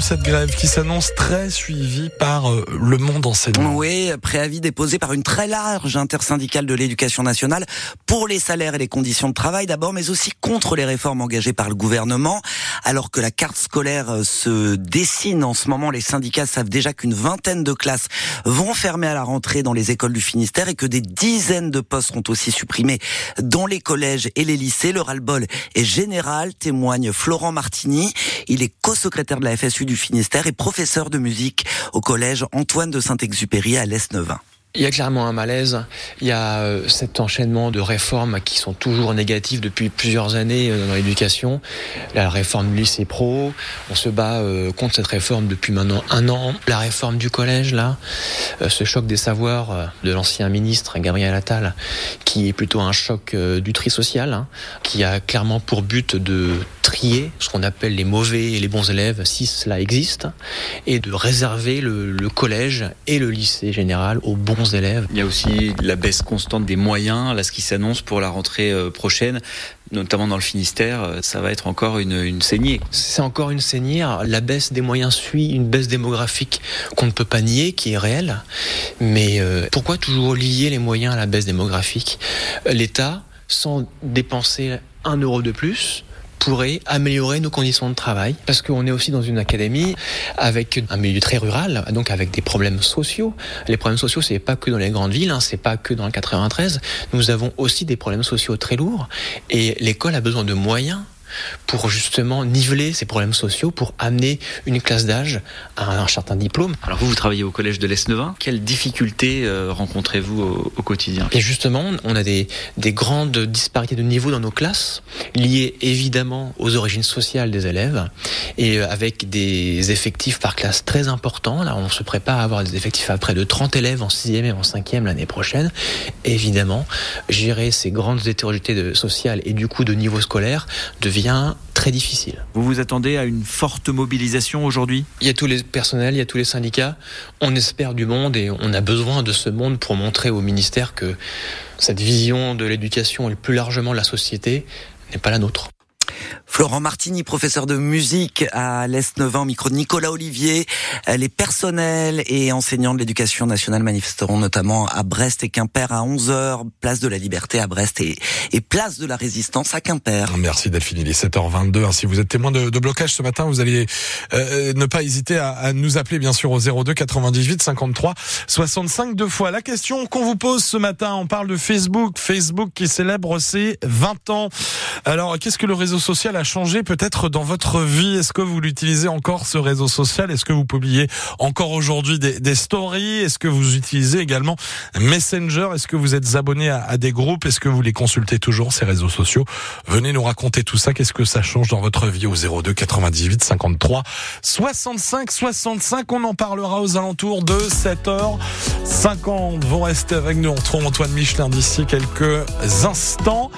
cette grève qui s'annonce très suivie par euh, le monde enseignant. Oui, préavis déposé par une très large intersyndicale de l'éducation nationale pour les salaires et les conditions de travail d'abord, mais aussi contre les réformes engagées par le gouvernement. Alors que la carte scolaire euh, se dessine en ce moment, les syndicats savent déjà qu'une vingtaine de classes vont fermer à la rentrée dans les écoles du Finistère et que des dizaines de postes seront aussi supprimés dans les collèges et les lycées. Le ras-le-bol est général, témoigne Florent Martini. Il est co-secrétaire de la FSU du Finistère et professeur de musique au collège Antoine de Saint-Exupéry à l'Est-Neuvin. Il y a clairement un malaise. Il y a euh, cet enchaînement de réformes qui sont toujours négatives depuis plusieurs années euh, dans l'éducation. La réforme du lycée pro, on se bat euh, contre cette réforme depuis maintenant un an. La réforme du collège, là, ce choc des savoirs de l'ancien ministre Gabriel Attal, qui est plutôt un choc du tri social, hein, qui a clairement pour but de trier ce qu'on appelle les mauvais et les bons élèves, si cela existe, et de réserver le, le collège et le lycée général aux bons élèves. Il y a aussi la baisse constante des moyens, là ce qui s'annonce pour la rentrée euh, prochaine, notamment dans le Finistère, euh, ça va être encore une, une saignée. C'est encore une saignée. La baisse des moyens suit une baisse démographique qu'on ne peut pas nier, qui est réelle. Mais euh, pourquoi toujours lier les moyens à la baisse démographique? L'État, sans dépenser un euro de plus, pourrait améliorer nos conditions de travail parce qu'on est aussi dans une académie avec un milieu très rural, donc avec des problèmes sociaux. Les problèmes sociaux, c'est pas que dans les grandes villes, hein, c'est pas que dans le 93. Nous avons aussi des problèmes sociaux très lourds et l'école a besoin de moyens pour justement niveler ces problèmes sociaux, pour amener une classe d'âge à un certain diplôme. Alors vous, vous travaillez au collège de l'Est-Neuvin. Quelles difficultés euh, rencontrez-vous au, au, quotidien? Et justement, on a des, des grandes disparités de niveau dans nos classes, liées évidemment aux origines sociales des élèves, et euh, avec des effectifs par classe très importants. Là, on se prépare à avoir des effectifs à près de 30 élèves en 6e et en 5e l'année prochaine. évidemment, gérer ces grandes hétérogénéités sociales et du coup de niveau scolaire devient très difficile. Vous vous attendez à une forte mobilisation aujourd'hui? Il y a tous les personnels, il y a tous les syndicats. On espère du monde et on a besoin de ce monde pour montrer au ministère que cette vision de l'éducation et plus largement de la société n'est pas la nôtre. Florent Martini, professeur de musique à l'Est 9 micro de Nicolas Olivier. Les personnels et enseignants de l'éducation nationale manifesteront notamment à Brest et Quimper à 11h, place de la Liberté à Brest et, place de la Résistance à Quimper. Merci Delphine, il est 7h22. Si vous êtes témoin de, blocage ce matin, vous allez euh, ne pas hésiter à, à, nous appeler bien sûr au 02 98 53 65 deux fois. La question qu'on vous pose ce matin, on parle de Facebook, Facebook qui célèbre ses 20 ans. Alors, qu'est-ce que le réseau social a changé peut-être dans votre vie? Est-ce que vous l'utilisez encore ce réseau social? Est-ce que vous publiez encore aujourd'hui des, stories? Est-ce que vous utilisez également Messenger? Est-ce que vous êtes abonné à, à des groupes? Est-ce que vous les consultez toujours ces réseaux sociaux? Venez nous raconter tout ça. Qu'est-ce que ça change dans votre vie au 02 98 53 65 65 On en parlera aux alentours de 7h50. Vous restez avec nous. On retrouve Antoine Michelin d'ici quelques instants.